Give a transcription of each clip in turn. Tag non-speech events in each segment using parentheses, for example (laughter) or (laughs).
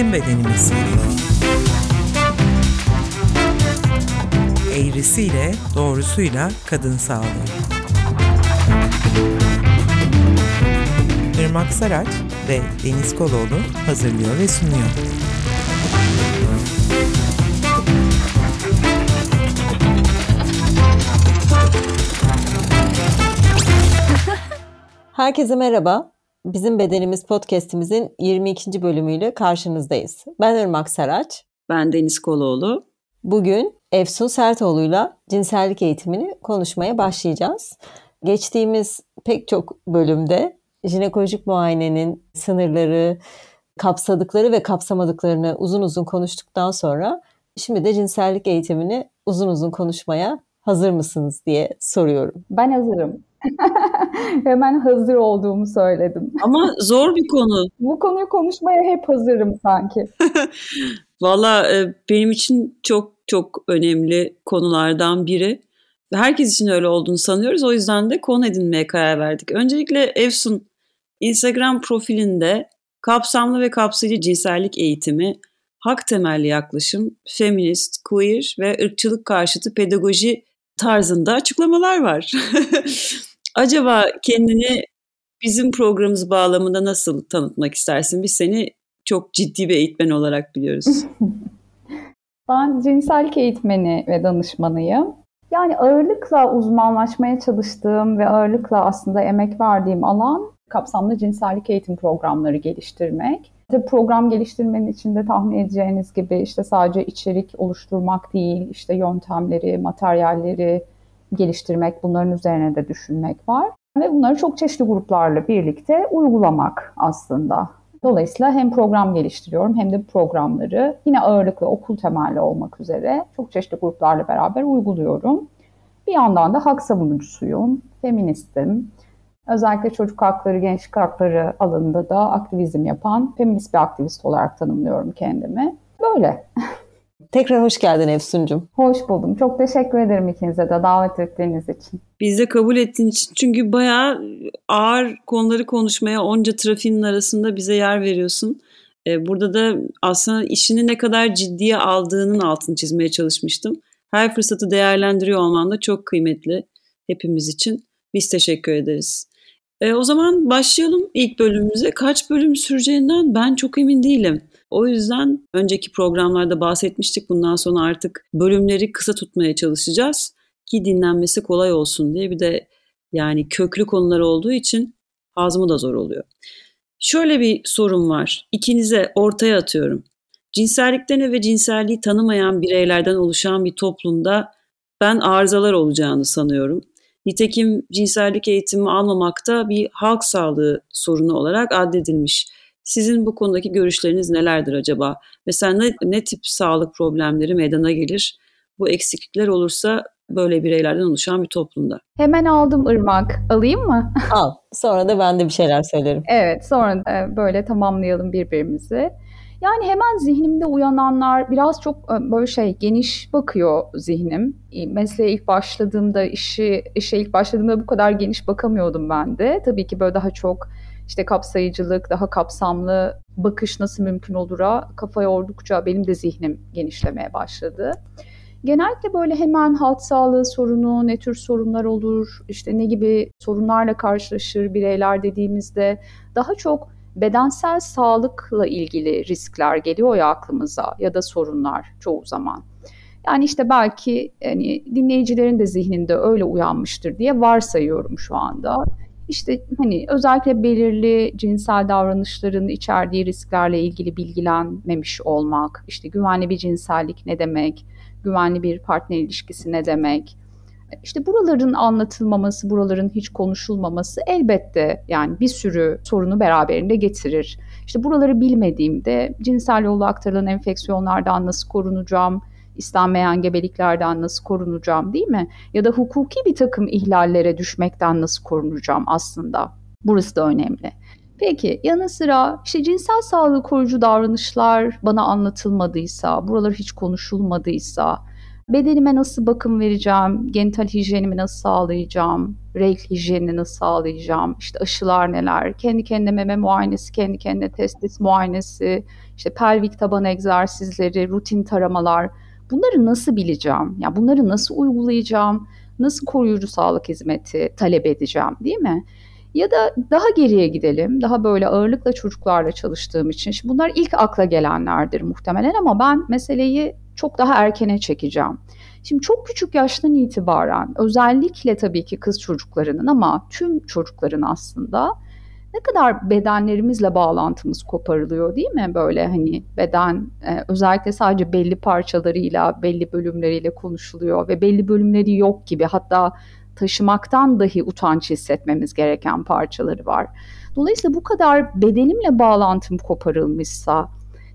Bizim Bedenimiz. Eğrisiyle, doğrusuyla kadın sağlığı. Irmak Saraç ve Deniz Koloğlu hazırlıyor ve sunuyor. Herkese merhaba. Bizim Bedenimiz podcast'imizin 22. bölümüyle karşınızdayız. Ben Irmak Saraç. Ben Deniz Koloğlu. Bugün Efsun Sertoğlu'yla cinsellik eğitimini konuşmaya başlayacağız. Geçtiğimiz pek çok bölümde jinekolojik muayenenin sınırları, kapsadıkları ve kapsamadıklarını uzun uzun konuştuktan sonra şimdi de cinsellik eğitimini uzun uzun konuşmaya hazır mısınız diye soruyorum. Ben hazırım. (laughs) Hemen hazır olduğumu söyledim. Ama zor bir konu. Bu konuyu konuşmaya hep hazırım sanki. (laughs) Valla e, benim için çok çok önemli konulardan biri. Herkes için öyle olduğunu sanıyoruz. O yüzden de konu edinmeye karar verdik. Öncelikle Efsun Instagram profilinde kapsamlı ve kapsayıcı cinsellik eğitimi, hak temelli yaklaşım, feminist, queer ve ırkçılık karşıtı pedagoji tarzında açıklamalar var. (laughs) Acaba kendini bizim programımız bağlamında nasıl tanıtmak istersin? Biz seni çok ciddi bir eğitmen olarak biliyoruz. (laughs) ben cinsellik eğitmeni ve danışmanıyım. Yani ağırlıkla uzmanlaşmaya çalıştığım ve ağırlıkla aslında emek verdiğim alan kapsamlı cinsellik eğitim programları geliştirmek. Tabii program geliştirmenin içinde tahmin edeceğiniz gibi işte sadece içerik oluşturmak değil, işte yöntemleri, materyalleri geliştirmek, bunların üzerine de düşünmek var. Ve bunları çok çeşitli gruplarla birlikte uygulamak aslında. Dolayısıyla hem program geliştiriyorum hem de programları yine ağırlıklı okul temelli olmak üzere çok çeşitli gruplarla beraber uyguluyorum. Bir yandan da hak savunucusuyum, feministim. Özellikle çocuk hakları, gençlik hakları alanında da aktivizm yapan feminist bir aktivist olarak tanımlıyorum kendimi. Böyle. (laughs) Tekrar hoş geldin Efsun'cum. Hoş buldum. Çok teşekkür ederim ikinize de davet ettiğiniz için. Biz de kabul ettiğin için. Çünkü bayağı ağır konuları konuşmaya onca trafiğin arasında bize yer veriyorsun. Ee, burada da aslında işini ne kadar ciddiye aldığının altını çizmeye çalışmıştım. Her fırsatı değerlendiriyor olman da çok kıymetli hepimiz için. Biz teşekkür ederiz. E, o zaman başlayalım ilk bölümümüze. Kaç bölüm süreceğinden ben çok emin değilim. O yüzden önceki programlarda bahsetmiştik. Bundan sonra artık bölümleri kısa tutmaya çalışacağız ki dinlenmesi kolay olsun diye. Bir de yani köklü konular olduğu için hazmı da zor oluyor. Şöyle bir sorun var. İkinize ortaya atıyorum. Cinsellikten ve cinselliği tanımayan bireylerden oluşan bir toplumda ben arızalar olacağını sanıyorum. Nitekim cinsellik eğitimi almamakta bir halk sağlığı sorunu olarak addedilmiş. Sizin bu konudaki görüşleriniz nelerdir acaba? Mesela ne, ne tip sağlık problemleri meydana gelir? Bu eksiklikler olursa böyle bireylerden oluşan bir toplumda. Hemen aldım Irmak. Alayım mı? (laughs) Al. Sonra da ben de bir şeyler söylerim. Evet. Sonra da böyle tamamlayalım birbirimizi. Yani hemen zihnimde uyananlar biraz çok e, böyle şey geniş bakıyor zihnim. E, mesleğe ilk başladığımda, işi işe ilk başladığımda bu kadar geniş bakamıyordum ben de. Tabii ki böyle daha çok işte kapsayıcılık, daha kapsamlı bakış nasıl mümkün olur'a kafa yordukça benim de zihnim genişlemeye başladı. Genellikle böyle hemen halk sağlığı sorunu, ne tür sorunlar olur, işte ne gibi sorunlarla karşılaşır bireyler dediğimizde daha çok bedensel sağlıkla ilgili riskler geliyor ya aklımıza ya da sorunlar çoğu zaman. Yani işte belki hani dinleyicilerin de zihninde öyle uyanmıştır diye varsayıyorum şu anda. İşte hani özellikle belirli cinsel davranışların içerdiği risklerle ilgili bilgilenmemiş olmak, işte güvenli bir cinsellik ne demek, güvenli bir partner ilişkisi ne demek, işte buraların anlatılmaması, buraların hiç konuşulmaması elbette yani bir sürü sorunu beraberinde getirir. İşte buraları bilmediğimde cinsel yolla aktarılan enfeksiyonlardan nasıl korunacağım, istenmeyen gebeliklerden nasıl korunacağım değil mi? Ya da hukuki bir takım ihlallere düşmekten nasıl korunacağım aslında? Burası da önemli. Peki yanı sıra işte cinsel sağlığı koruyucu davranışlar bana anlatılmadıysa, buralar hiç konuşulmadıysa, bedenime nasıl bakım vereceğim, genital hijyenimi nasıl sağlayacağım, renk hijyenini nasıl sağlayacağım, işte aşılar neler, kendi kendine meme muayenesi, kendi kendine testis muayenesi, işte pelvik taban egzersizleri, rutin taramalar. Bunları nasıl bileceğim? Ya bunları nasıl uygulayacağım? Nasıl koruyucu sağlık hizmeti talep edeceğim, değil mi? Ya da daha geriye gidelim. Daha böyle ağırlıkla çocuklarla çalıştığım için. Şimdi bunlar ilk akla gelenlerdir muhtemelen ama ben meseleyi çok daha erkene çekeceğim. Şimdi çok küçük yaştan itibaren özellikle tabii ki kız çocuklarının ama tüm çocukların aslında ne kadar bedenlerimizle bağlantımız koparılıyor değil mi? Böyle hani beden e, özellikle sadece belli parçalarıyla, belli bölümleriyle konuşuluyor ve belli bölümleri yok gibi hatta taşımaktan dahi utanç hissetmemiz gereken parçaları var. Dolayısıyla bu kadar bedenimle bağlantım koparılmışsa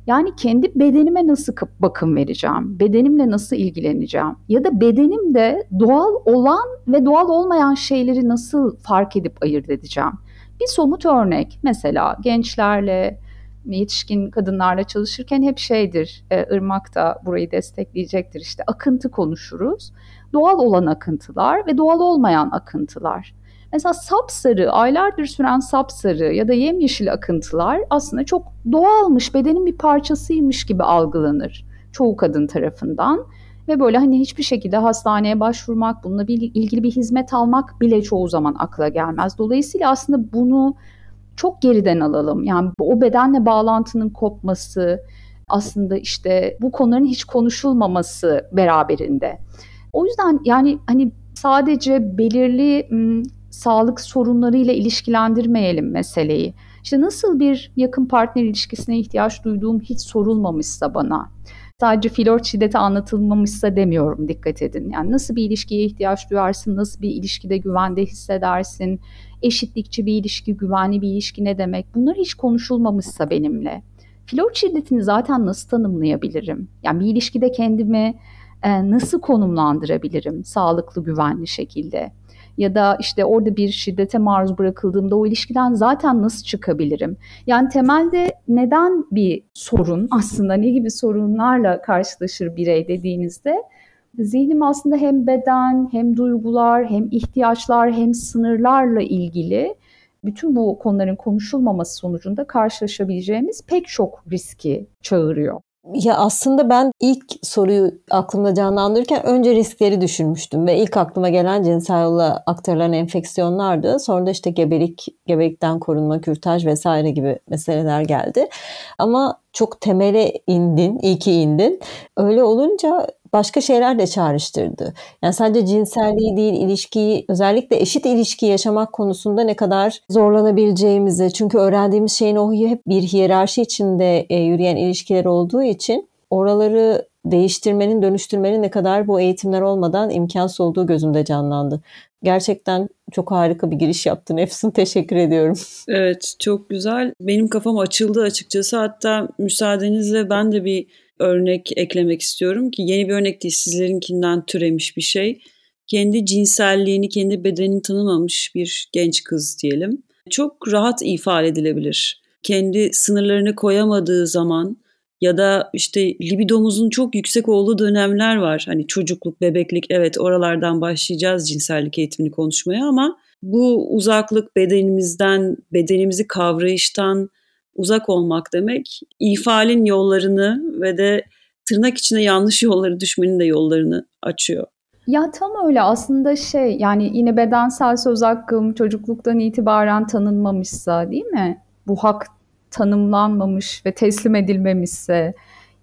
yani kendi bedenime nasıl bakım vereceğim? Bedenimle nasıl ilgileneceğim? Ya da bedenimde doğal olan ve doğal olmayan şeyleri nasıl fark edip ayırt edeceğim? Bir somut örnek mesela gençlerle, yetişkin kadınlarla çalışırken hep şeydir, e, Irmak da burayı destekleyecektir işte akıntı konuşuruz. Doğal olan akıntılar ve doğal olmayan akıntılar. Mesela sapsarı, aylardır süren sapsarı ya da yemyeşil akıntılar aslında çok doğalmış, bedenin bir parçasıymış gibi algılanır çoğu kadın tarafından. Ve böyle hani hiçbir şekilde hastaneye başvurmak, bununla ilgili bir hizmet almak bile çoğu zaman akla gelmez. Dolayısıyla aslında bunu çok geriden alalım. Yani o bedenle bağlantının kopması, aslında işte bu konuların hiç konuşulmaması beraberinde. O yüzden yani hani sadece belirli m, sağlık sorunlarıyla ilişkilendirmeyelim meseleyi. İşte nasıl bir yakın partner ilişkisine ihtiyaç duyduğum hiç sorulmamışsa bana, sadece flört şiddeti anlatılmamışsa demiyorum dikkat edin. Yani nasıl bir ilişkiye ihtiyaç duyarsın, nasıl bir ilişkide güvende hissedersin, eşitlikçi bir ilişki, güvenli bir ilişki ne demek bunlar hiç konuşulmamışsa benimle. Flört şiddetini zaten nasıl tanımlayabilirim? Yani bir ilişkide kendimi e, nasıl konumlandırabilirim sağlıklı, güvenli şekilde? Ya da işte orada bir şiddete maruz bırakıldığımda o ilişkiden zaten nasıl çıkabilirim? Yani temelde neden bir sorun (laughs) aslında ne gibi sorunlarla karşılaşır birey dediğinizde zihnim aslında hem beden hem duygular hem ihtiyaçlar hem sınırlarla ilgili bütün bu konuların konuşulmaması sonucunda karşılaşabileceğimiz pek çok riski çağırıyor. Ya aslında ben ilk soruyu aklımda canlandırırken önce riskleri düşünmüştüm ve ilk aklıma gelen cinsel yolla aktarılan enfeksiyonlardı. Sonra da işte gebelik, gebelikten korunma, kürtaj vesaire gibi meseleler geldi. Ama çok temele indin, iyi ki indin. Öyle olunca başka şeyler de çağrıştırdı. Yani sadece cinselliği değil, ilişkiyi, özellikle eşit ilişki yaşamak konusunda ne kadar zorlanabileceğimizi. Çünkü öğrendiğimiz şeyin o hep bir hiyerarşi içinde e, yürüyen ilişkiler olduğu için oraları değiştirmenin, dönüştürmenin ne kadar bu eğitimler olmadan imkansız olduğu gözümde canlandı. Gerçekten çok harika bir giriş yaptın Efsun. (laughs) Teşekkür ediyorum. Evet çok güzel. Benim kafam açıldı açıkçası. Hatta müsaadenizle ben de bir örnek eklemek istiyorum ki yeni bir örnek değil sizlerinkinden türemiş bir şey. Kendi cinselliğini, kendi bedenini tanımamış bir genç kız diyelim. Çok rahat ifade edilebilir. Kendi sınırlarını koyamadığı zaman ya da işte libidomuzun çok yüksek olduğu dönemler var. Hani çocukluk, bebeklik evet oralardan başlayacağız cinsellik eğitimini konuşmaya ama bu uzaklık bedenimizden, bedenimizi kavrayıştan uzak olmak demek. İfalin yollarını ve de tırnak içine yanlış yolları düşmenin de yollarını açıyor. Ya tam öyle aslında şey yani yine bedensel söz hakkım çocukluktan itibaren tanınmamışsa değil mi? Bu hak tanımlanmamış ve teslim edilmemişse,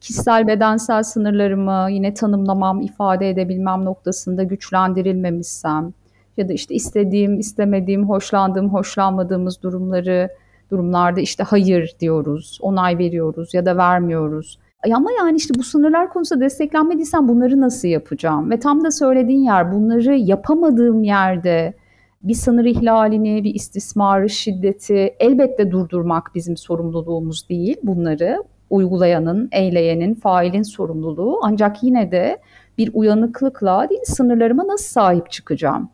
kişisel bedensel sınırlarımı yine tanımlamam, ifade edebilmem noktasında güçlendirilmemişsem ya da işte istediğim, istemediğim, hoşlandığım, hoşlanmadığımız durumları durumlarda işte hayır diyoruz, onay veriyoruz ya da vermiyoruz. Ama yani işte bu sınırlar konusunda desteklenmediysen bunları nasıl yapacağım? Ve tam da söylediğin yer bunları yapamadığım yerde bir sınır ihlalini, bir istismarı, şiddeti elbette durdurmak bizim sorumluluğumuz değil. Bunları uygulayanın, eyleyenin, failin sorumluluğu. Ancak yine de bir uyanıklıkla değil sınırlarıma nasıl sahip çıkacağım?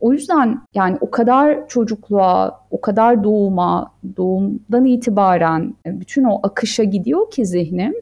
O yüzden yani o kadar çocukluğa, o kadar doğuma, doğumdan itibaren bütün o akışa gidiyor ki zihnim.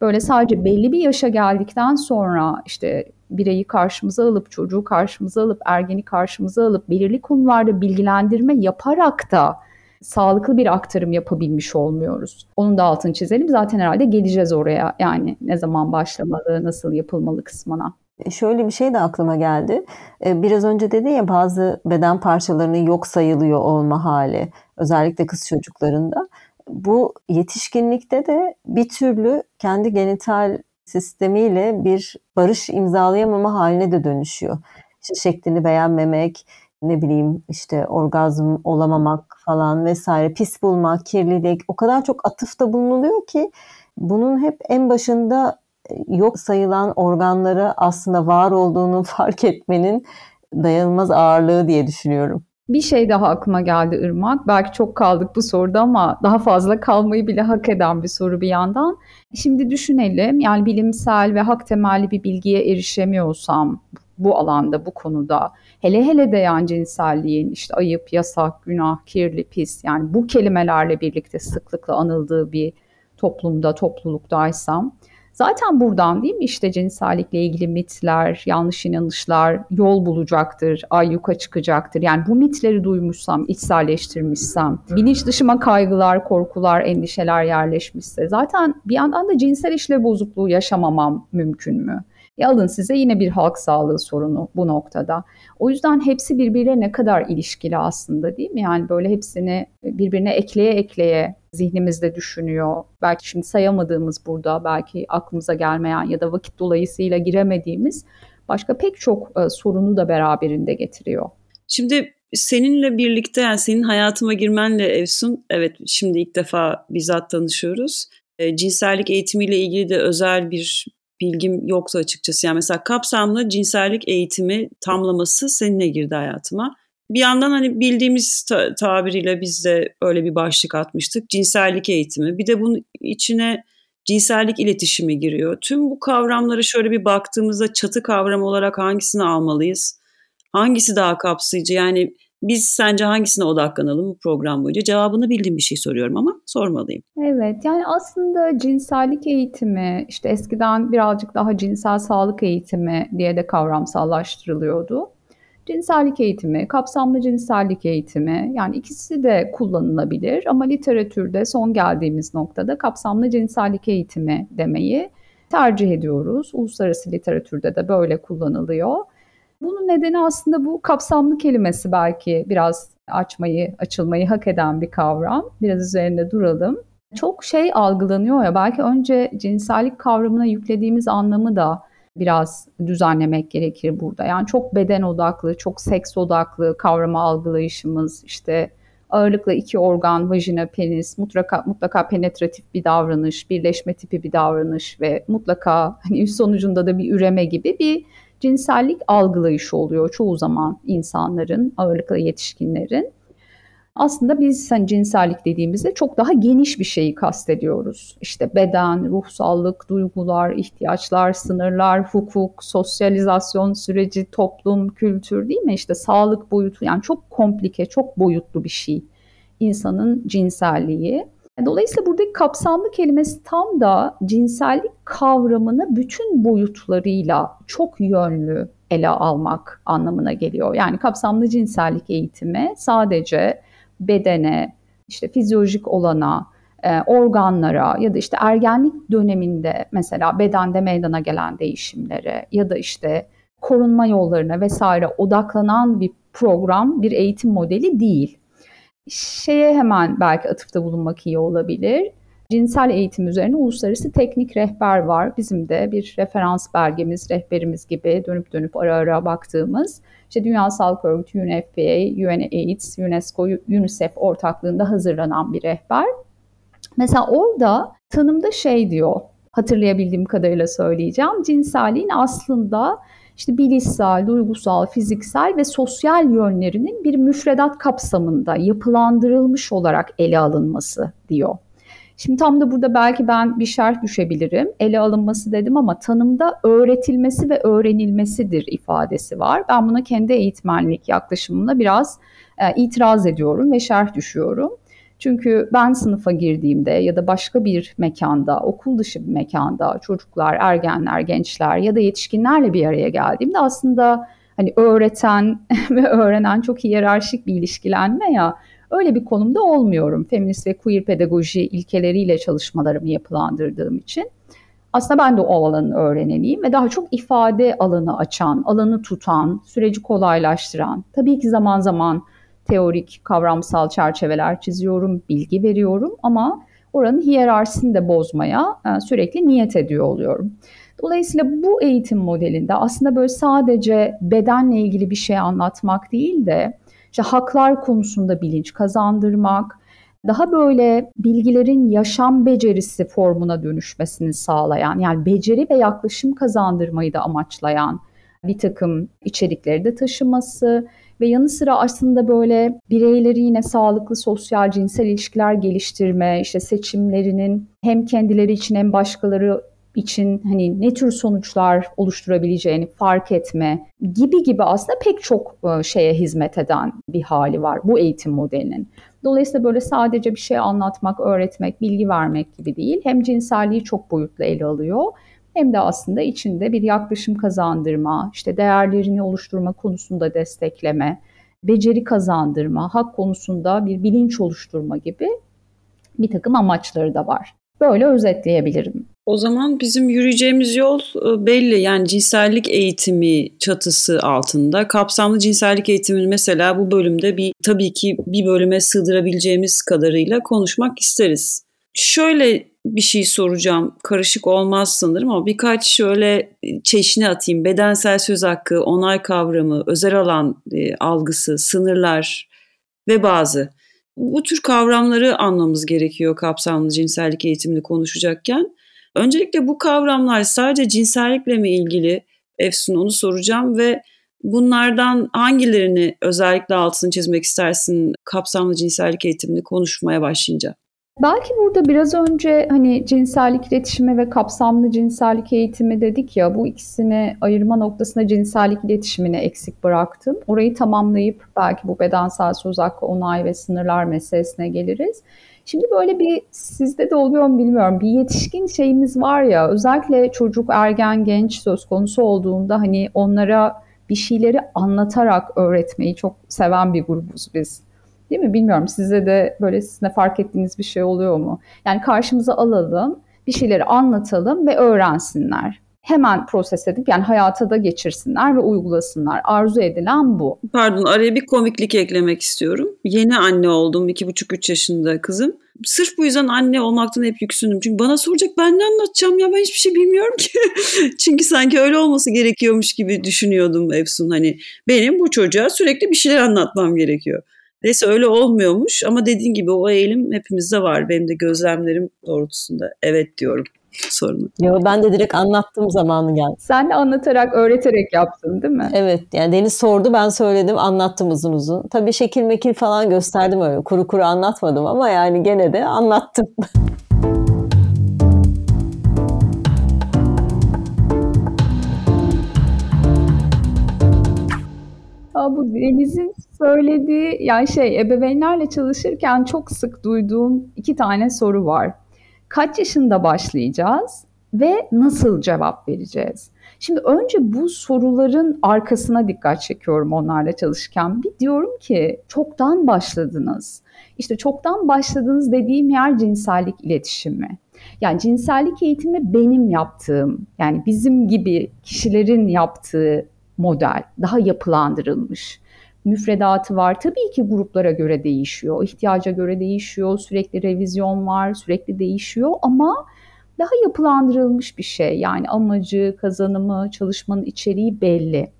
Böyle sadece belli bir yaşa geldikten sonra işte bireyi karşımıza alıp, çocuğu karşımıza alıp, ergeni karşımıza alıp belirli konularda bilgilendirme yaparak da sağlıklı bir aktarım yapabilmiş olmuyoruz. Onun da altını çizelim. Zaten herhalde geleceğiz oraya. Yani ne zaman başlamalı, nasıl yapılmalı kısmına. E, şöyle bir şey de aklıma geldi. E, biraz önce dedi ya bazı beden parçalarının yok sayılıyor olma hali. Özellikle kız çocuklarında. Bu yetişkinlikte de bir türlü kendi genital sistemiyle bir barış imzalayamama haline de dönüşüyor. İşte şeklini beğenmemek, ne bileyim işte orgazm olamamak falan vesaire, pis bulmak, kirlilik o kadar çok atıfta bulunuluyor ki bunun hep en başında yok sayılan organları aslında var olduğunu (laughs) fark etmenin dayanılmaz ağırlığı diye düşünüyorum. Bir şey daha aklıma geldi Irmak. Belki çok kaldık bu soruda ama daha fazla kalmayı bile hak eden bir soru bir yandan. Şimdi düşünelim yani bilimsel ve hak temelli bir bilgiye erişemiyorsam bu alanda, bu konuda hele hele de yani cinselliğin işte ayıp, yasak, günah, kirli, pis yani bu kelimelerle birlikte sıklıkla anıldığı bir toplumda, topluluktaysam Zaten buradan değil mi işte cinsellikle ilgili mitler, yanlış inanışlar yol bulacaktır, ayyuka çıkacaktır. Yani bu mitleri duymuşsam, içselleştirmişsem, bilinç dışıma kaygılar, korkular, endişeler yerleşmişse zaten bir yandan da cinsel işlev bozukluğu yaşamamam mümkün mü? E alın size yine bir halk sağlığı sorunu bu noktada. O yüzden hepsi birbirine ne kadar ilişkili aslında değil mi? Yani böyle hepsini birbirine ekleye ekleye zihnimizde düşünüyor. Belki şimdi sayamadığımız burada, belki aklımıza gelmeyen ya da vakit dolayısıyla giremediğimiz başka pek çok e, sorunu da beraberinde getiriyor. Şimdi seninle birlikte yani senin hayatıma girmenle Evsun, evet şimdi ilk defa bizzat tanışıyoruz. E, cinsellik eğitimiyle ilgili de özel bir bilgim yoktu açıkçası. Yani mesela kapsamlı cinsellik eğitimi tamlaması seninle girdi hayatıma. Bir yandan hani bildiğimiz ta- tabiriyle biz de öyle bir başlık atmıştık. Cinsellik eğitimi. Bir de bunun içine cinsellik iletişimi giriyor. Tüm bu kavramları şöyle bir baktığımızda çatı kavram olarak hangisini almalıyız? Hangisi daha kapsayıcı? Yani biz sence hangisine odaklanalım bu program boyunca? Cevabını bildiğim bir şey soruyorum ama sormalıyım. Evet yani aslında cinsellik eğitimi işte eskiden birazcık daha cinsel sağlık eğitimi diye de kavramsallaştırılıyordu. Cinsellik eğitimi, kapsamlı cinsellik eğitimi yani ikisi de kullanılabilir ama literatürde son geldiğimiz noktada kapsamlı cinsellik eğitimi demeyi tercih ediyoruz. Uluslararası literatürde de böyle kullanılıyor. Bunun nedeni aslında bu kapsamlı kelimesi belki biraz açmayı, açılmayı hak eden bir kavram. Biraz üzerinde duralım. Çok şey algılanıyor ya belki önce cinsellik kavramına yüklediğimiz anlamı da biraz düzenlemek gerekir burada. Yani çok beden odaklı, çok seks odaklı kavrama algılayışımız işte ağırlıkla iki organ, vajina, penis, mutlaka mutlaka penetratif bir davranış, birleşme tipi bir davranış ve mutlaka hani (laughs) sonucunda da bir üreme gibi bir cinsellik algılayışı oluyor çoğu zaman insanların, ağırlıkla yetişkinlerin. Aslında biz hani cinsellik dediğimizde çok daha geniş bir şeyi kastediyoruz. İşte beden, ruhsallık, duygular, ihtiyaçlar, sınırlar, hukuk, sosyalizasyon süreci, toplum, kültür değil mi? İşte sağlık boyutu yani çok komplike, çok boyutlu bir şey insanın cinselliği. Dolayısıyla buradaki kapsamlı kelimesi tam da cinsellik kavramını bütün boyutlarıyla çok yönlü ele almak anlamına geliyor. Yani kapsamlı cinsellik eğitimi sadece bedene, işte fizyolojik olana, e, organlara ya da işte ergenlik döneminde mesela bedende meydana gelen değişimlere ya da işte korunma yollarına vesaire odaklanan bir program, bir eğitim modeli değil şeye hemen belki atıfta bulunmak iyi olabilir. Cinsel eğitim üzerine uluslararası teknik rehber var. Bizim de bir referans belgemiz, rehberimiz gibi dönüp dönüp ara ara baktığımız. İşte Dünya Sağlık Örgütü, UNFPA, UNAIDS, UNESCO, UNICEF ortaklığında hazırlanan bir rehber. Mesela orada tanımda şey diyor, hatırlayabildiğim kadarıyla söyleyeceğim. Cinselliğin aslında işte bilişsel, duygusal, fiziksel ve sosyal yönlerinin bir müfredat kapsamında yapılandırılmış olarak ele alınması diyor. Şimdi tam da burada belki ben bir şerh düşebilirim. Ele alınması dedim ama tanımda öğretilmesi ve öğrenilmesidir ifadesi var. Ben buna kendi eğitmenlik yaklaşımımla biraz e, itiraz ediyorum ve şerh düşüyorum. Çünkü ben sınıfa girdiğimde ya da başka bir mekanda, okul dışı bir mekanda çocuklar, ergenler, gençler ya da yetişkinlerle bir araya geldiğimde aslında hani öğreten (laughs) ve öğrenen çok hiyerarşik bir ilişkilenme ya öyle bir konumda olmuyorum. Feminist ve queer pedagoji ilkeleriyle çalışmalarımı yapılandırdığım için. Aslında ben de o alanın öğreneniyim ve daha çok ifade alanı açan, alanı tutan, süreci kolaylaştıran, tabii ki zaman zaman teorik, kavramsal çerçeveler çiziyorum, bilgi veriyorum ama oranın hiyerarşisini de bozmaya e, sürekli niyet ediyor oluyorum. Dolayısıyla bu eğitim modelinde aslında böyle sadece bedenle ilgili bir şey anlatmak değil de işte haklar konusunda bilinç kazandırmak, daha böyle bilgilerin yaşam becerisi formuna dönüşmesini sağlayan, yani beceri ve yaklaşım kazandırmayı da amaçlayan bir takım içerikleri de taşıması ve yanı sıra aslında böyle bireyleri yine sağlıklı sosyal cinsel ilişkiler geliştirme, işte seçimlerinin hem kendileri için hem başkaları için hani ne tür sonuçlar oluşturabileceğini fark etme gibi gibi aslında pek çok şeye hizmet eden bir hali var bu eğitim modelinin. Dolayısıyla böyle sadece bir şey anlatmak, öğretmek, bilgi vermek gibi değil. Hem cinselliği çok boyutlu ele alıyor hem de aslında içinde bir yaklaşım kazandırma, işte değerlerini oluşturma konusunda destekleme, beceri kazandırma, hak konusunda bir bilinç oluşturma gibi bir takım amaçları da var. Böyle özetleyebilirim. O zaman bizim yürüyeceğimiz yol e, belli. Yani cinsellik eğitimi çatısı altında kapsamlı cinsellik eğitimini mesela bu bölümde bir tabii ki bir bölüme sığdırabileceğimiz kadarıyla konuşmak isteriz. Şöyle bir şey soracağım. Karışık olmaz sanırım ama birkaç şöyle çeşni atayım. Bedensel söz hakkı, onay kavramı, özel alan e, algısı, sınırlar ve bazı. Bu tür kavramları anlamamız gerekiyor kapsamlı cinsellik eğitimini konuşacakken. Öncelikle bu kavramlar sadece cinsellikle mi ilgili? Efsun onu soracağım ve bunlardan hangilerini özellikle altını çizmek istersin kapsamlı cinsellik eğitimini konuşmaya başlayınca? Belki burada biraz önce hani cinsellik iletişimi ve kapsamlı cinsellik eğitimi dedik ya bu ikisini ayırma noktasında cinsellik iletişimini eksik bıraktım. Orayı tamamlayıp belki bu bedensel söz hakkı, onay ve sınırlar meselesine geliriz. Şimdi böyle bir sizde de oluyor mu bilmiyorum. Bir yetişkin şeyimiz var ya özellikle çocuk, ergen, genç söz konusu olduğunda hani onlara bir şeyleri anlatarak öğretmeyi çok seven bir grubuz biz. Değil mi? Bilmiyorum size de böyle sizin fark ettiğiniz bir şey oluyor mu? Yani karşımıza alalım, bir şeyleri anlatalım ve öğrensinler hemen proses edip yani hayata da geçirsinler ve uygulasınlar. Arzu edilen bu. Pardon araya bir komiklik eklemek istiyorum. Yeni anne oldum. iki buçuk üç yaşında kızım. Sırf bu yüzden anne olmaktan hep yüksündüm. Çünkü bana soracak ben ne anlatacağım ya ben hiçbir şey bilmiyorum ki. (laughs) Çünkü sanki öyle olması gerekiyormuş gibi düşünüyordum Efsun. Hani benim bu çocuğa sürekli bir şeyler anlatmam gerekiyor. Neyse öyle olmuyormuş ama dediğin gibi o eğilim hepimizde var. Benim de gözlemlerim doğrultusunda evet diyorum sorunu. Yo, ben de direkt anlattığım zamanı geldi. Sen de anlatarak, öğreterek yaptın değil mi? Evet. Yani Deniz sordu ben söyledim anlattım uzun uzun. Tabii şekil mekil falan gösterdim öyle. Kuru kuru anlatmadım ama yani gene de anlattım. Aa, bu Deniz'in söylediği yani şey ebeveynlerle çalışırken çok sık duyduğum iki tane soru var kaç yaşında başlayacağız ve nasıl cevap vereceğiz? Şimdi önce bu soruların arkasına dikkat çekiyorum onlarla çalışırken. Bir diyorum ki çoktan başladınız. İşte çoktan başladınız dediğim yer cinsellik iletişimi. Yani cinsellik eğitimi benim yaptığım, yani bizim gibi kişilerin yaptığı model daha yapılandırılmış müfredatı var. Tabii ki gruplara göre değişiyor, ihtiyaca göre değişiyor, sürekli revizyon var, sürekli değişiyor ama daha yapılandırılmış bir şey. Yani amacı, kazanımı, çalışmanın içeriği belli.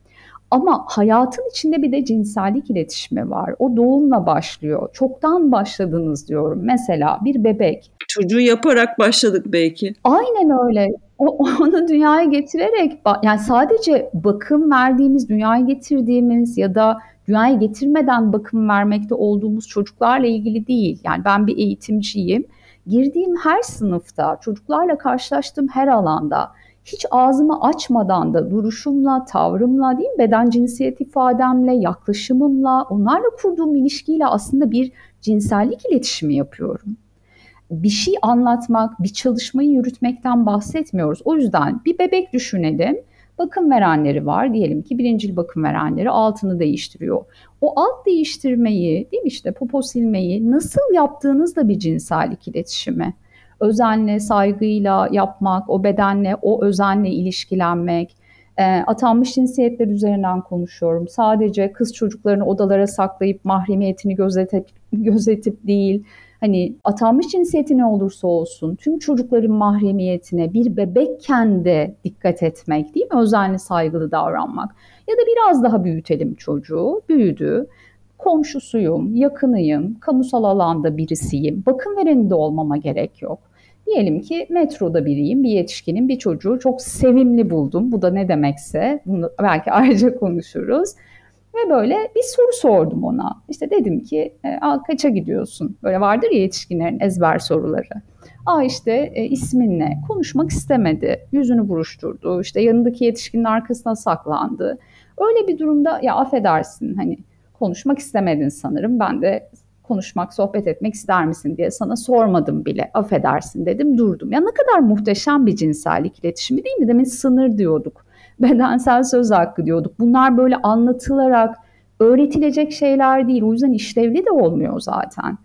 Ama hayatın içinde bir de cinsellik iletişimi var. O doğumla başlıyor. Çoktan başladınız diyorum. Mesela bir bebek. Çocuğu yaparak başladık belki. Aynen öyle. O, onu dünyaya getirerek yani sadece bakım verdiğimiz, dünyaya getirdiğimiz ya da dünyaya getirmeden bakım vermekte olduğumuz çocuklarla ilgili değil. Yani ben bir eğitimciyim. Girdiğim her sınıfta, çocuklarla karşılaştığım her alanda hiç ağzımı açmadan da duruşumla, tavrımla, değil mi? beden cinsiyet ifademle, yaklaşımımla, onlarla kurduğum ilişkiyle aslında bir cinsellik iletişimi yapıyorum. Bir şey anlatmak, bir çalışmayı yürütmekten bahsetmiyoruz. O yüzden bir bebek düşünelim. Bakım verenleri var. Diyelim ki birincil bakım verenleri altını değiştiriyor. O alt değiştirmeyi, değil mi işte popo silmeyi nasıl yaptığınız da bir cinsellik iletişimi özenle, saygıyla yapmak, o bedenle, o özenle ilişkilenmek, e, atanmış cinsiyetler üzerinden konuşuyorum. Sadece kız çocuklarını odalara saklayıp mahremiyetini gözetip, gözetip değil, hani atanmış cinsiyeti ne olursa olsun tüm çocukların mahremiyetine bir bebekken de dikkat etmek değil mi? Özenli saygılı davranmak. Ya da biraz daha büyütelim çocuğu. Büyüdü komşusuyum, yakınıyım, kamusal alanda birisiyim, bakım vereni de olmama gerek yok. Diyelim ki metroda biriyim, bir yetişkinin bir çocuğu çok sevimli buldum. Bu da ne demekse, bunu belki ayrıca konuşuruz. Ve böyle bir soru sordum ona. İşte dedim ki, e, kaça gidiyorsun? Böyle vardır ya yetişkinlerin ezber soruları. Aa işte e, ismin ne? Konuşmak istemedi. Yüzünü buruşturdu. İşte yanındaki yetişkinin arkasına saklandı. Öyle bir durumda ya affedersin hani konuşmak istemedin sanırım. Ben de konuşmak, sohbet etmek ister misin diye sana sormadım bile. Affedersin dedim, durdum. Ya ne kadar muhteşem bir cinsellik iletişimi değil mi? Demin sınır diyorduk. Bedensel söz hakkı diyorduk. Bunlar böyle anlatılarak öğretilecek şeyler değil. O yüzden işlevli de olmuyor zaten.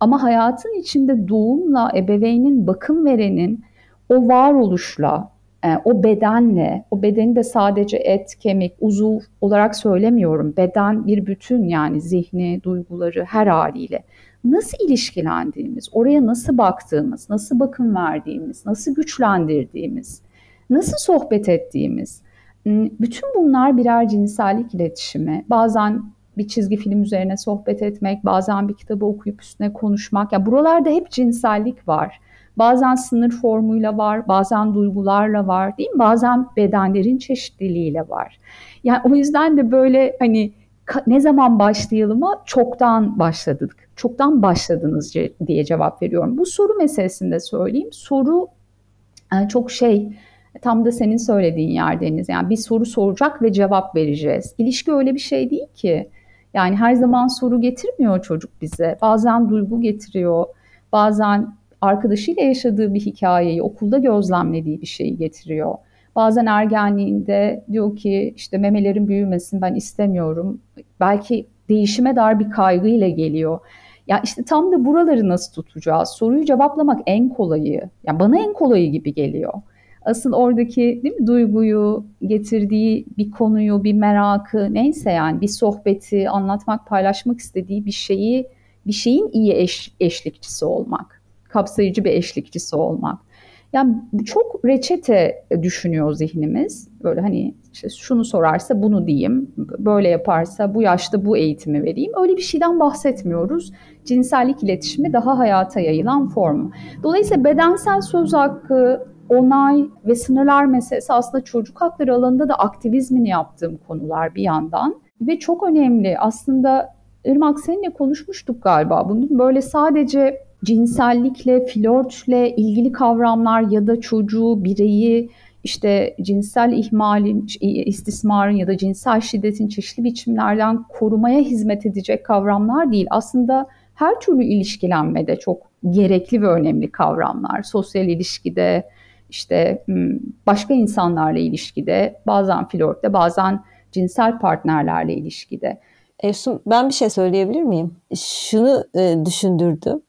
Ama hayatın içinde doğumla ebeveynin bakım verenin o varoluşla, e, o bedenle, o bedeni de sadece et, kemik, uzuv olarak söylemiyorum. Beden bir bütün yani zihni, duyguları her haliyle. Nasıl ilişkilendiğimiz, oraya nasıl baktığımız, nasıl bakım verdiğimiz, nasıl güçlendirdiğimiz, nasıl sohbet ettiğimiz. Bütün bunlar birer cinsellik iletişimi. Bazen bir çizgi film üzerine sohbet etmek, bazen bir kitabı okuyup üstüne konuşmak. Ya buralarda hep cinsellik var. Bazen sınır formuyla var, bazen duygularla var değil mi? Bazen bedenlerin çeşitliliğiyle var. Yani o yüzden de böyle hani ne zaman başlayalıma çoktan başladık. Çoktan başladınız diye cevap veriyorum. Bu soru meselesinde söyleyeyim. Soru e, çok şey tam da senin söylediğin yerdeniz. Yani bir soru soracak ve cevap vereceğiz. İlişki öyle bir şey değil ki. Yani her zaman soru getirmiyor çocuk bize. Bazen duygu getiriyor. Bazen arkadaşıyla yaşadığı bir hikayeyi, okulda gözlemlediği bir şeyi getiriyor. Bazen ergenliğinde diyor ki işte memelerin büyümesin ben istemiyorum. Belki değişime dair bir kaygıyla geliyor. Ya işte tam da buraları nasıl tutacağız? Soruyu cevaplamak en kolayı. Ya bana en kolayı gibi geliyor. Asıl oradaki değil mi duyguyu, getirdiği bir konuyu, bir merakı neyse yani bir sohbeti anlatmak, paylaşmak istediği bir şeyi, bir şeyin iyi eş, eşlikçisi olmak kapsayıcı bir eşlikçisi olmak. Yani çok reçete düşünüyor zihnimiz. Böyle hani işte şunu sorarsa bunu diyeyim, böyle yaparsa bu yaşta bu eğitimi vereyim. Öyle bir şeyden bahsetmiyoruz. Cinsellik iletişimi daha hayata yayılan formu. Dolayısıyla bedensel söz hakkı, onay ve sınırlar meselesi aslında çocuk hakları alanında da aktivizmini yaptığım konular bir yandan. Ve çok önemli aslında Irmak seninle konuşmuştuk galiba. Bunun böyle sadece cinsellikle, flörtle ilgili kavramlar ya da çocuğu, bireyi işte cinsel ihmalin, istismarın ya da cinsel şiddetin çeşitli biçimlerden korumaya hizmet edecek kavramlar değil. Aslında her türlü ilişkilenmede çok gerekli ve önemli kavramlar. Sosyal ilişkide, işte başka insanlarla ilişkide, bazen flörtte, bazen cinsel partnerlerle ilişkide. Efsun ben bir şey söyleyebilir miyim? Şunu e, düşündürdü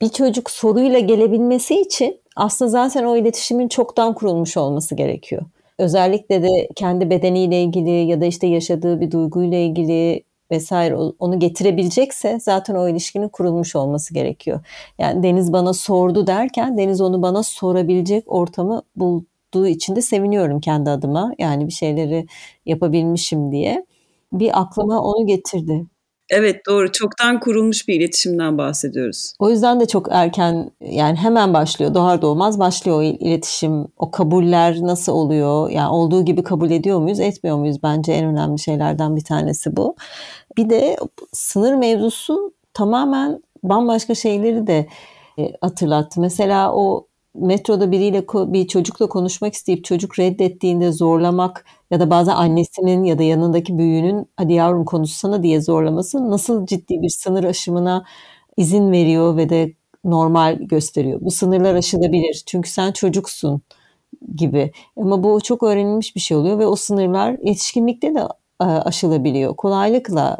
bir çocuk soruyla gelebilmesi için aslında zaten o iletişimin çoktan kurulmuş olması gerekiyor. Özellikle de kendi bedeniyle ilgili ya da işte yaşadığı bir duyguyla ilgili vesaire onu getirebilecekse zaten o ilişkinin kurulmuş olması gerekiyor. Yani Deniz bana sordu derken Deniz onu bana sorabilecek ortamı bulduğu için de seviniyorum kendi adıma. Yani bir şeyleri yapabilmişim diye. Bir aklıma onu getirdi. Evet doğru. Çoktan kurulmuş bir iletişimden bahsediyoruz. O yüzden de çok erken yani hemen başlıyor. Doğar doğmaz başlıyor o iletişim. O kabuller nasıl oluyor? Yani olduğu gibi kabul ediyor muyuz, etmiyor muyuz? Bence en önemli şeylerden bir tanesi bu. Bir de sınır mevzusu tamamen bambaşka şeyleri de e, hatırlattı. Mesela o metroda biriyle bir çocukla konuşmak isteyip çocuk reddettiğinde zorlamak ya da bazen annesinin ya da yanındaki büyüğünün hadi yavrum konuşsana diye zorlaması nasıl ciddi bir sınır aşımına izin veriyor ve de normal gösteriyor. Bu sınırlar aşılabilir çünkü sen çocuksun gibi. Ama bu çok öğrenilmiş bir şey oluyor ve o sınırlar yetişkinlikte de e, aşılabiliyor. Kolaylıkla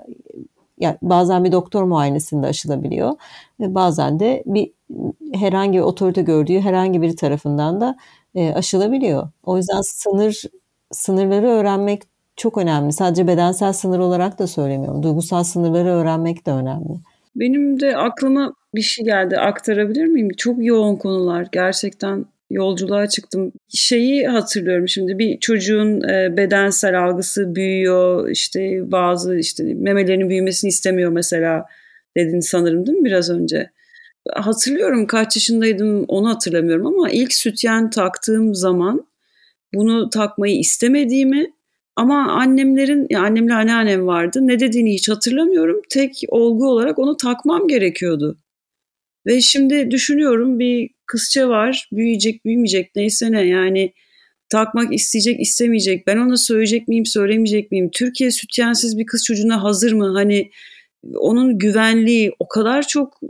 yani bazen bir doktor muayenesinde aşılabiliyor ve bazen de bir herhangi bir otorite gördüğü herhangi biri tarafından da e, aşılabiliyor. O yüzden sınır sınırları öğrenmek çok önemli. Sadece bedensel sınır olarak da söylemiyorum. Duygusal sınırları öğrenmek de önemli. Benim de aklıma bir şey geldi. Aktarabilir miyim? Çok yoğun konular. Gerçekten yolculuğa çıktım. Şeyi hatırlıyorum şimdi bir çocuğun e, bedensel algısı büyüyor işte bazı işte memelerinin büyümesini istemiyor mesela dedin sanırım değil mi biraz önce? Hatırlıyorum kaç yaşındaydım onu hatırlamıyorum ama ilk sütyen taktığım zaman bunu takmayı istemediğimi ama annemlerin, ya annemle anneannem vardı. Ne dediğini hiç hatırlamıyorum. Tek olgu olarak onu takmam gerekiyordu. Ve şimdi düşünüyorum bir kızça var. Büyüyecek, büyümeyecek neyse ne yani takmak isteyecek, istemeyecek. Ben ona söyleyecek miyim, söylemeyecek miyim? Türkiye sütyensiz bir kız çocuğuna hazır mı? Hani onun güvenliği o kadar çok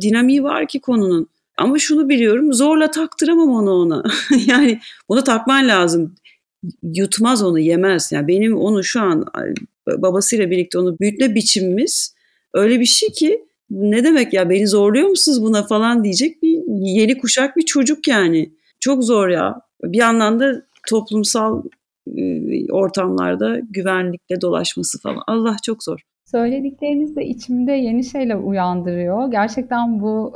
dinamiği var ki konunun. Ama şunu biliyorum zorla taktıramam onu ona. (laughs) yani bunu takman lazım. Yutmaz onu yemez. Yani benim onu şu an babasıyla birlikte onu büyütme biçimimiz öyle bir şey ki ne demek ya beni zorluyor musunuz buna falan diyecek bir yeni kuşak bir çocuk yani. Çok zor ya. Bir yandan da toplumsal ortamlarda güvenlikle dolaşması falan. Allah çok zor. Söyledikleriniz de içimde yeni şeyler uyandırıyor. Gerçekten bu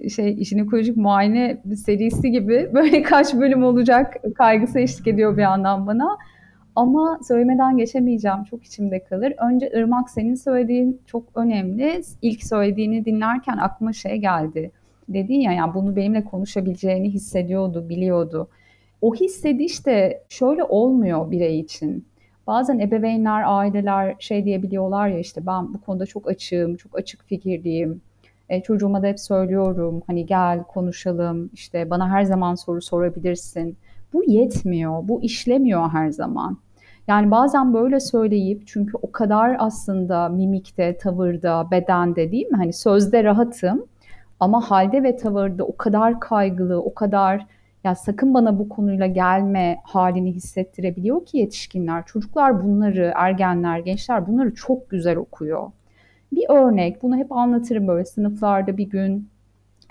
e, şey jinekolojik muayene serisi gibi (laughs) böyle kaç bölüm olacak kaygısı eşlik ediyor bir yandan bana. Ama söylemeden geçemeyeceğim. Çok içimde kalır. Önce Irmak senin söylediğin çok önemli. İlk söylediğini dinlerken aklıma şey geldi. Dedin ya yani bunu benimle konuşabileceğini hissediyordu, biliyordu. O hissediş de şöyle olmuyor birey için. Bazen ebeveynler, aileler şey diyebiliyorlar ya işte ben bu konuda çok açığım, çok açık fikirliyim. E, çocuğuma da hep söylüyorum hani gel konuşalım işte bana her zaman soru sorabilirsin. Bu yetmiyor, bu işlemiyor her zaman. Yani bazen böyle söyleyip çünkü o kadar aslında mimikte, tavırda, bedende değil mi? Hani sözde rahatım ama halde ve tavırda o kadar kaygılı, o kadar ya sakın bana bu konuyla gelme halini hissettirebiliyor ki yetişkinler. Çocuklar bunları, ergenler, gençler bunları çok güzel okuyor. Bir örnek, bunu hep anlatırım böyle sınıflarda bir gün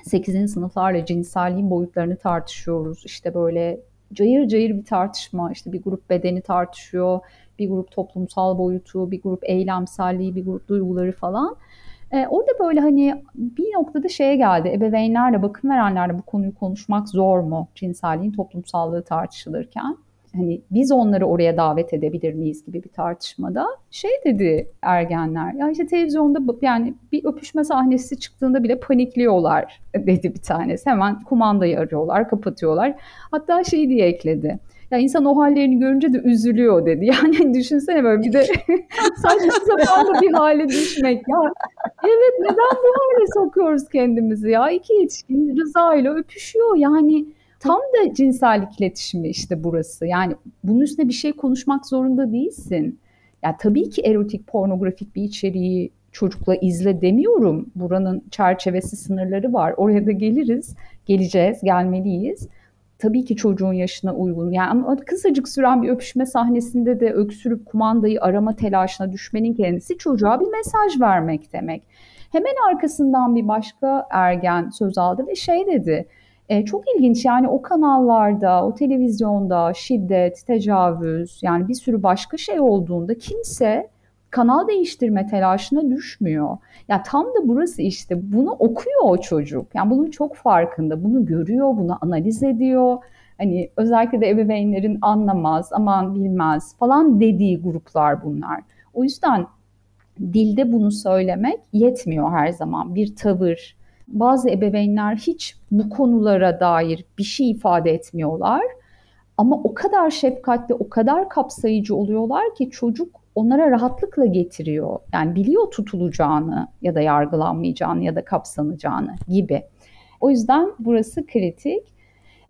8. sınıflarla cinselliğin boyutlarını tartışıyoruz. İşte böyle cayır cayır bir tartışma. İşte bir grup bedeni tartışıyor, bir grup toplumsal boyutu, bir grup eylemselliği, bir grup duyguları falan. Ee, orada böyle hani bir noktada şeye geldi. Ebeveynlerle, bakım verenlerle bu konuyu konuşmak zor mu? Cinselliğin toplumsallığı tartışılırken. Hani biz onları oraya davet edebilir miyiz gibi bir tartışmada şey dedi ergenler. Ya işte televizyonda yani bir öpüşme sahnesi çıktığında bile panikliyorlar (laughs) dedi bir tanesi. Hemen kumandayı arıyorlar kapatıyorlar. Hatta şey diye ekledi ya insan o hallerini görünce de üzülüyor dedi. (laughs) Yani düşünsene böyle bir de (laughs) saçma sapan bir hale düşmek. Ya evet neden bu hale sokuyoruz kendimizi ya? İki yetişkin Rıza ile öpüşüyor. Yani Tam da cinsellik iletişimi işte burası. Yani bunun üstüne bir şey konuşmak zorunda değilsin. Ya tabii ki erotik, pornografik bir içeriği çocukla izle demiyorum. Buranın çerçevesi, sınırları var. Oraya da geliriz, geleceğiz, gelmeliyiz. Tabii ki çocuğun yaşına uygun. Yani ama kısacık süren bir öpüşme sahnesinde de öksürüp kumandayı arama telaşına düşmenin kendisi çocuğa bir mesaj vermek demek. Hemen arkasından bir başka ergen söz aldı ve şey dedi e, çok ilginç yani o kanallarda, o televizyonda şiddet, tecavüz yani bir sürü başka şey olduğunda kimse kanal değiştirme telaşına düşmüyor. Ya tam da burası işte bunu okuyor o çocuk. Yani bunun çok farkında. Bunu görüyor, bunu analiz ediyor. Hani özellikle de ebeveynlerin anlamaz, aman bilmez falan dediği gruplar bunlar. O yüzden dilde bunu söylemek yetmiyor her zaman. Bir tavır, bazı ebeveynler hiç bu konulara dair bir şey ifade etmiyorlar. Ama o kadar şefkatli, o kadar kapsayıcı oluyorlar ki çocuk onlara rahatlıkla getiriyor. Yani biliyor tutulacağını ya da yargılanmayacağını ya da kapsanacağını gibi. O yüzden burası kritik.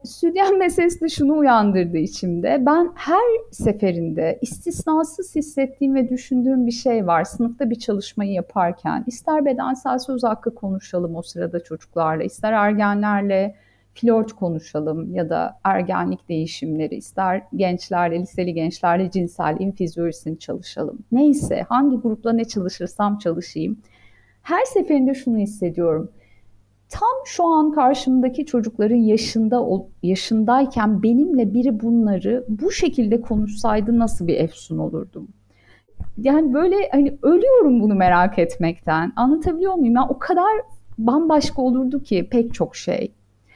Südyen meselesi de şunu uyandırdı içimde. Ben her seferinde istisnasız hissettiğim ve düşündüğüm bir şey var. Sınıfta bir çalışmayı yaparken ister bedensel söz hakkı konuşalım o sırada çocuklarla, ister ergenlerle flört konuşalım ya da ergenlik değişimleri, ister gençlerle, liseli gençlerle cinselliğin fizyolojisini çalışalım. Neyse hangi grupla ne çalışırsam çalışayım. Her seferinde şunu hissediyorum tam şu an karşımdaki çocukların yaşında yaşındayken benimle biri bunları bu şekilde konuşsaydı nasıl bir efsun olurdum? Yani böyle hani ölüyorum bunu merak etmekten. Anlatabiliyor muyum? Yani o kadar bambaşka olurdu ki pek çok şey.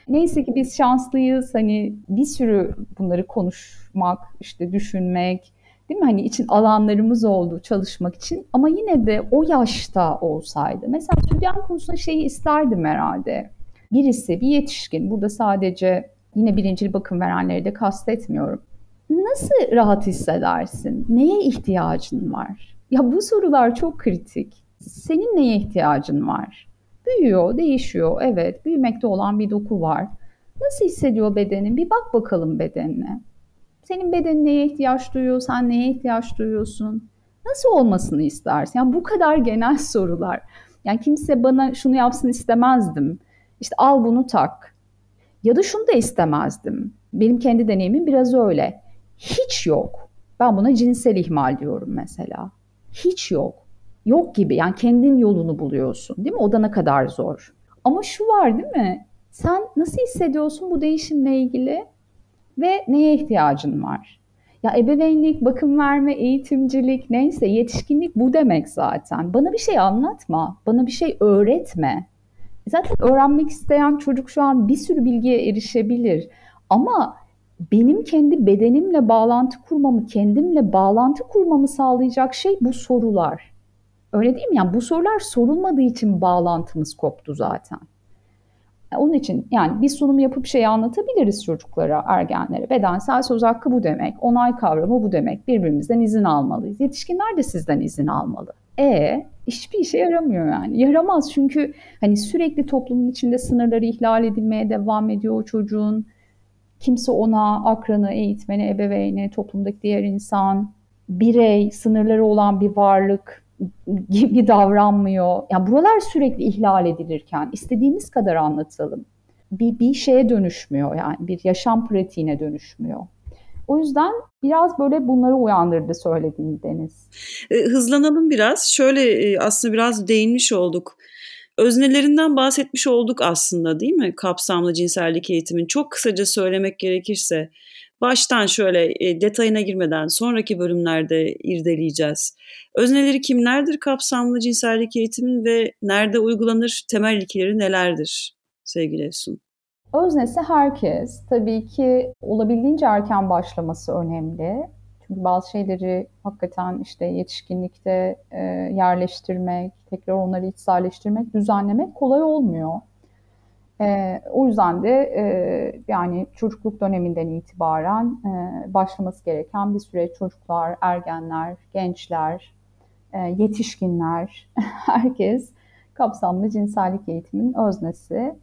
Neyse ki biz şanslıyız. Hani bir sürü bunları konuşmak, işte düşünmek, değil mi? Hani için alanlarımız oldu çalışmak için. Ama yine de o yaşta olsaydı. Mesela stüdyen konusunda şeyi isterdim herhalde. Birisi, bir yetişkin, burada sadece yine birincil bakım verenleri de kastetmiyorum. Nasıl rahat hissedersin? Neye ihtiyacın var? Ya bu sorular çok kritik. Senin neye ihtiyacın var? Büyüyor, değişiyor. Evet, büyümekte olan bir doku var. Nasıl hissediyor bedenin? Bir bak bakalım bedenine. Senin bedenin neye ihtiyaç duyuyor, sen neye ihtiyaç duyuyorsun? Nasıl olmasını istersin? Yani bu kadar genel (laughs) sorular. Yani kimse bana şunu yapsın istemezdim. İşte al bunu tak. Ya da şunu da istemezdim. Benim kendi deneyimim biraz öyle. Hiç yok. Ben buna cinsel ihmal diyorum mesela. Hiç yok. Yok gibi yani kendin yolunu buluyorsun değil mi? O da ne kadar zor. Ama şu var değil mi? Sen nasıl hissediyorsun bu değişimle ilgili? ve neye ihtiyacın var? Ya ebeveynlik, bakım verme, eğitimcilik neyse yetişkinlik bu demek zaten. Bana bir şey anlatma, bana bir şey öğretme. Zaten öğrenmek isteyen çocuk şu an bir sürü bilgiye erişebilir. Ama benim kendi bedenimle bağlantı kurmamı, kendimle bağlantı kurmamı sağlayacak şey bu sorular. Öyle değil mi? Yani bu sorular sorulmadığı için bağlantımız koptu zaten. Onun için yani bir sunum yapıp şey anlatabiliriz çocuklara, ergenlere. Bedensel söz hakkı bu demek, onay kavramı bu demek. Birbirimizden izin almalıyız. Yetişkinler de sizden izin almalı. E hiçbir işe yaramıyor yani. Yaramaz çünkü hani sürekli toplumun içinde sınırları ihlal edilmeye devam ediyor o çocuğun. Kimse ona akranı, eğitmeni, ebeveyni, toplumdaki diğer insan, birey, sınırları olan bir varlık gibi davranmıyor. Yani buralar sürekli ihlal edilirken istediğimiz kadar anlatalım. Bir, bir şeye dönüşmüyor yani bir yaşam pratiğine dönüşmüyor. O yüzden biraz böyle bunları uyandırdı söylediğin Deniz. E, hızlanalım biraz. Şöyle e, aslında biraz değinmiş olduk. Öznelerinden bahsetmiş olduk aslında değil mi? Kapsamlı cinsellik eğitimin. Çok kısaca söylemek gerekirse baştan şöyle e, detayına girmeden sonraki bölümlerde irdeleyeceğiz. Özneleri kimlerdir kapsamlı cinsellik eğitimin ve nerede uygulanır? Temel ilkeleri nelerdir sevgili Efsun? Öznesi herkes. Tabii ki olabildiğince erken başlaması önemli. Çünkü bazı şeyleri hakikaten işte yetişkinlikte e, yerleştirmek, tekrar onları içselleştirmek, düzenlemek kolay olmuyor. E, o yüzden de e, yani çocukluk döneminden itibaren e, başlaması gereken bir süreç çocuklar, ergenler, gençler, e, yetişkinler, (laughs) herkes kapsamlı cinsellik eğitiminin öznesi.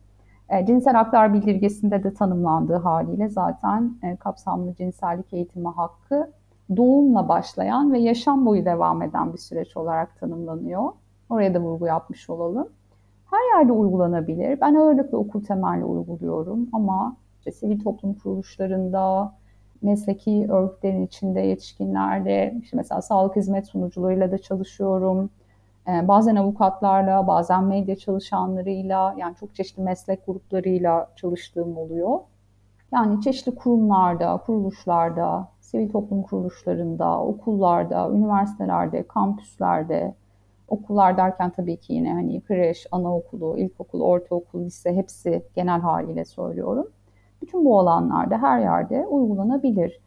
E, cinsel haklar bildirgesinde de tanımlandığı haliyle zaten e, kapsamlı cinsellik eğitimi hakkı doğumla başlayan ve yaşam boyu devam eden bir süreç olarak tanımlanıyor. Oraya da vurgu yapmış olalım her yerde uygulanabilir. Ben ağırlıklı okul temelli uyguluyorum ama işte sivil toplum kuruluşlarında, mesleki örgütlerin içinde yetişkinlerde, işte mesela sağlık hizmet sunucularıyla da çalışıyorum. Ee, bazen avukatlarla, bazen medya çalışanlarıyla, yani çok çeşitli meslek gruplarıyla çalıştığım oluyor. Yani çeşitli kurumlarda, kuruluşlarda, sivil toplum kuruluşlarında, okullarda, üniversitelerde, kampüslerde, Okullar derken tabii ki yine hani kreş, anaokulu, ilkokul, ortaokul, lise hepsi genel haliyle söylüyorum. Bütün bu alanlarda her yerde uygulanabilir.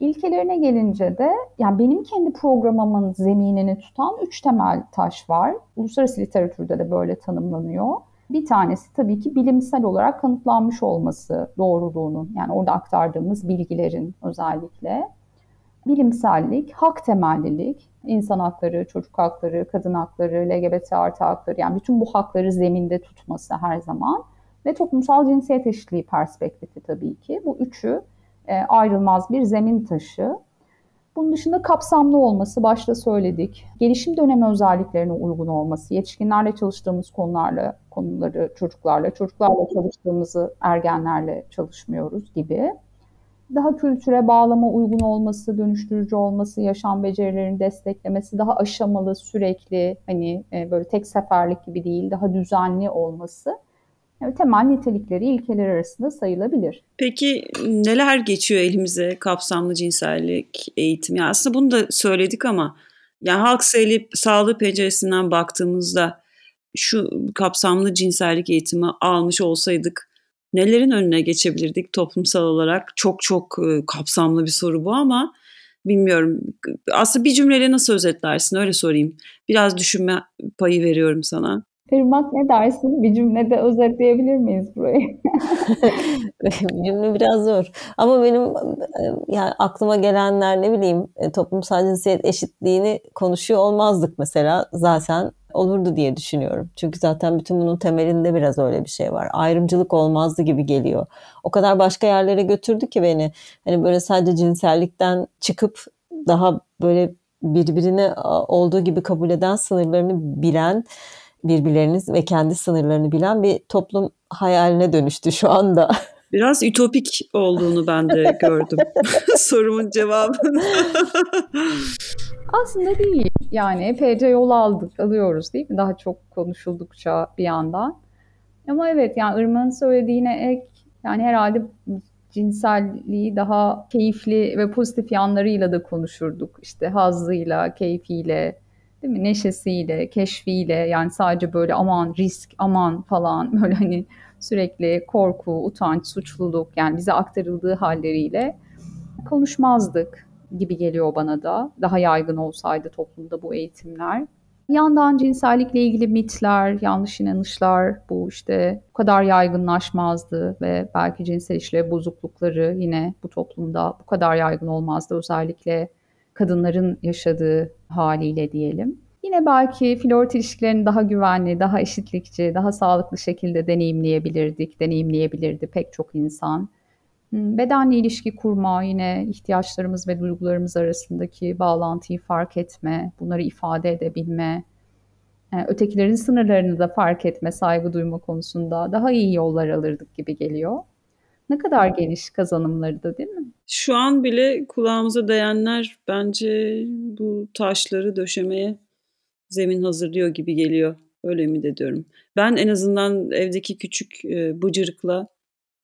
İlkelerine gelince de yani benim kendi programımın zeminini tutan üç temel taş var. Uluslararası literatürde de böyle tanımlanıyor. Bir tanesi tabii ki bilimsel olarak kanıtlanmış olması doğruluğunun yani orada aktardığımız bilgilerin özellikle bilimsellik, hak temellilik, insan hakları, çocuk hakları, kadın hakları, LGBT artı hakları yani bütün bu hakları zeminde tutması her zaman ve toplumsal cinsiyet eşitliği perspektifi tabii ki. Bu üçü e, ayrılmaz bir zemin taşı. Bunun dışında kapsamlı olması, başta söyledik. Gelişim dönemi özelliklerine uygun olması, yetişkinlerle çalıştığımız konularla, konuları çocuklarla, çocuklarla çalıştığımızı ergenlerle çalışmıyoruz gibi. Daha kültüre bağlama uygun olması, dönüştürücü olması, yaşam becerilerini desteklemesi, daha aşamalı, sürekli, hani e, böyle tek seferlik gibi değil, daha düzenli olması yani temel nitelikleri ilkeler arasında sayılabilir. Peki neler geçiyor elimize kapsamlı cinsellik eğitim? Yani aslında bunu da söyledik ama yani halk sağlığı, sağlığı penceresinden baktığımızda şu kapsamlı cinsellik eğitimi almış olsaydık nelerin önüne geçebilirdik toplumsal olarak? Çok çok kapsamlı bir soru bu ama bilmiyorum. Aslında bir cümleyle nasıl özetlersin öyle sorayım. Biraz düşünme payı veriyorum sana. Irmak ne dersin? Bir cümlede özetleyebilir miyiz burayı? (laughs) (laughs) Cümle biraz zor. Ama benim yani aklıma gelenler ne bileyim toplumsal cinsiyet eşitliğini konuşuyor olmazdık mesela zaten olurdu diye düşünüyorum. Çünkü zaten bütün bunun temelinde biraz öyle bir şey var. Ayrımcılık olmazdı gibi geliyor. O kadar başka yerlere götürdü ki beni. Hani böyle sadece cinsellikten çıkıp daha böyle birbirini olduğu gibi kabul eden, sınırlarını bilen birbirleriniz ve kendi sınırlarını bilen bir toplum hayaline dönüştü şu anda. (laughs) Biraz ütopik olduğunu ben de gördüm (laughs) sorumun cevabını. Aslında değil. Yani epeyce yol aldık, alıyoruz değil mi? Daha çok konuşuldukça bir yandan. Ama evet yani Irmak'ın söylediğine ek yani herhalde cinselliği daha keyifli ve pozitif yanlarıyla da konuşurduk. İşte hazzıyla, keyfiyle, değil mi? Neşesiyle, keşfiyle yani sadece böyle aman risk, aman falan (laughs) böyle hani sürekli korku, utanç, suçluluk yani bize aktarıldığı halleriyle konuşmazdık gibi geliyor bana da. Daha yaygın olsaydı toplumda bu eğitimler. Bir yandan cinsellikle ilgili mitler, yanlış inanışlar bu işte bu kadar yaygınlaşmazdı ve belki cinsel işlev bozuklukları yine bu toplumda bu kadar yaygın olmazdı özellikle kadınların yaşadığı haliyle diyelim. Yine belki flört ilişkilerini daha güvenli, daha eşitlikçi, daha sağlıklı şekilde deneyimleyebilirdik, deneyimleyebilirdi pek çok insan. Hmm, bedenle ilişki kurma, yine ihtiyaçlarımız ve duygularımız arasındaki bağlantıyı fark etme, bunları ifade edebilme, e, ötekilerin sınırlarını da fark etme, saygı duyma konusunda daha iyi yollar alırdık gibi geliyor. Ne kadar geniş kazanımları da değil mi? Şu an bile kulağımıza değenler bence bu taşları döşemeye zemin hazırlıyor gibi geliyor. Öyle mi de diyorum. Ben en azından evdeki küçük e, bıcırıkla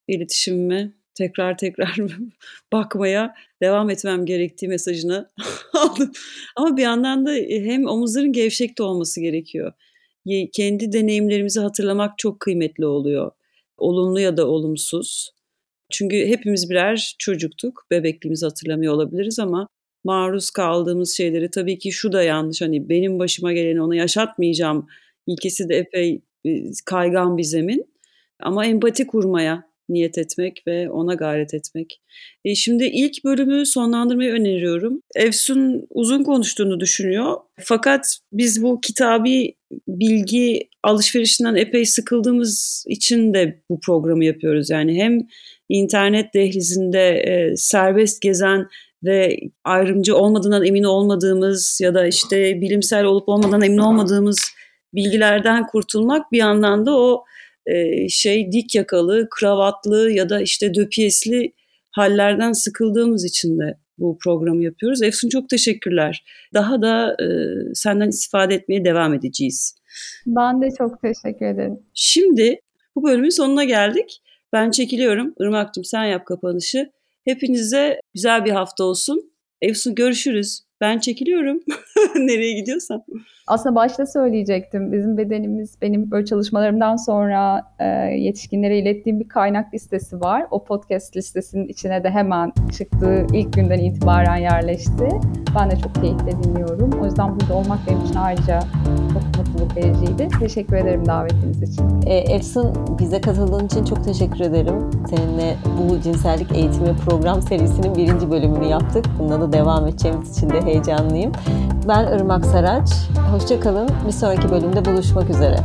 iletişimime tekrar tekrar (laughs) bakmaya devam etmem gerektiği mesajını (laughs) aldım. Ama bir yandan da hem omuzların gevşekte olması gerekiyor. Kendi deneyimlerimizi hatırlamak çok kıymetli oluyor. Olumlu ya da olumsuz. Çünkü hepimiz birer çocuktuk. Bebekliğimizi hatırlamıyor olabiliriz ama maruz kaldığımız şeyleri tabii ki şu da yanlış. Hani benim başıma geleni ona yaşatmayacağım ilkesi de epey kaygan bir zemin. Ama empati kurmaya niyet etmek ve ona gayret etmek. E şimdi ilk bölümü sonlandırmayı öneriyorum. Efsun uzun konuştuğunu düşünüyor. Fakat biz bu kitabi bilgi alışverişinden epey sıkıldığımız için de bu programı yapıyoruz. Yani hem internet dehlizinde e, serbest gezen ve ayrımcı olmadığından emin olmadığımız ya da işte bilimsel olup olmadan emin olmadığımız bilgilerden kurtulmak bir yandan da o e, şey dik yakalı, kravatlı ya da işte döpiyesli hallerden sıkıldığımız için de bu programı yapıyoruz. Efsun çok teşekkürler. Daha da e, senden istifade etmeye devam edeceğiz. Ben de çok teşekkür ederim. Şimdi bu bölümün sonuna geldik. Ben çekiliyorum. Irmak'cığım sen yap kapanışı. Hepinize güzel bir hafta olsun. Efsun görüşürüz. Ben çekiliyorum. (laughs) Nereye gidiyorsan. Aslında başta söyleyecektim. Bizim bedenimiz benim böyle çalışmalarımdan sonra e, yetişkinlere ilettiğim bir kaynak listesi var. O podcast listesinin içine de hemen çıktığı ilk günden itibaren yerleşti. Ben de çok keyifle dinliyorum. O yüzden burada olmak benim için ayrıca çok mutluluk vericiydi. Teşekkür ederim davetiniz için. E, Efsun bize katıldığın için çok teşekkür ederim. Seninle bu cinsellik eğitimi program serisinin birinci bölümünü yaptık. Bunda da devam edeceğimiz için de heyecanlıyım. Ben Irmak Saraç. Hoşçakalın. Bir sonraki bölümde buluşmak üzere.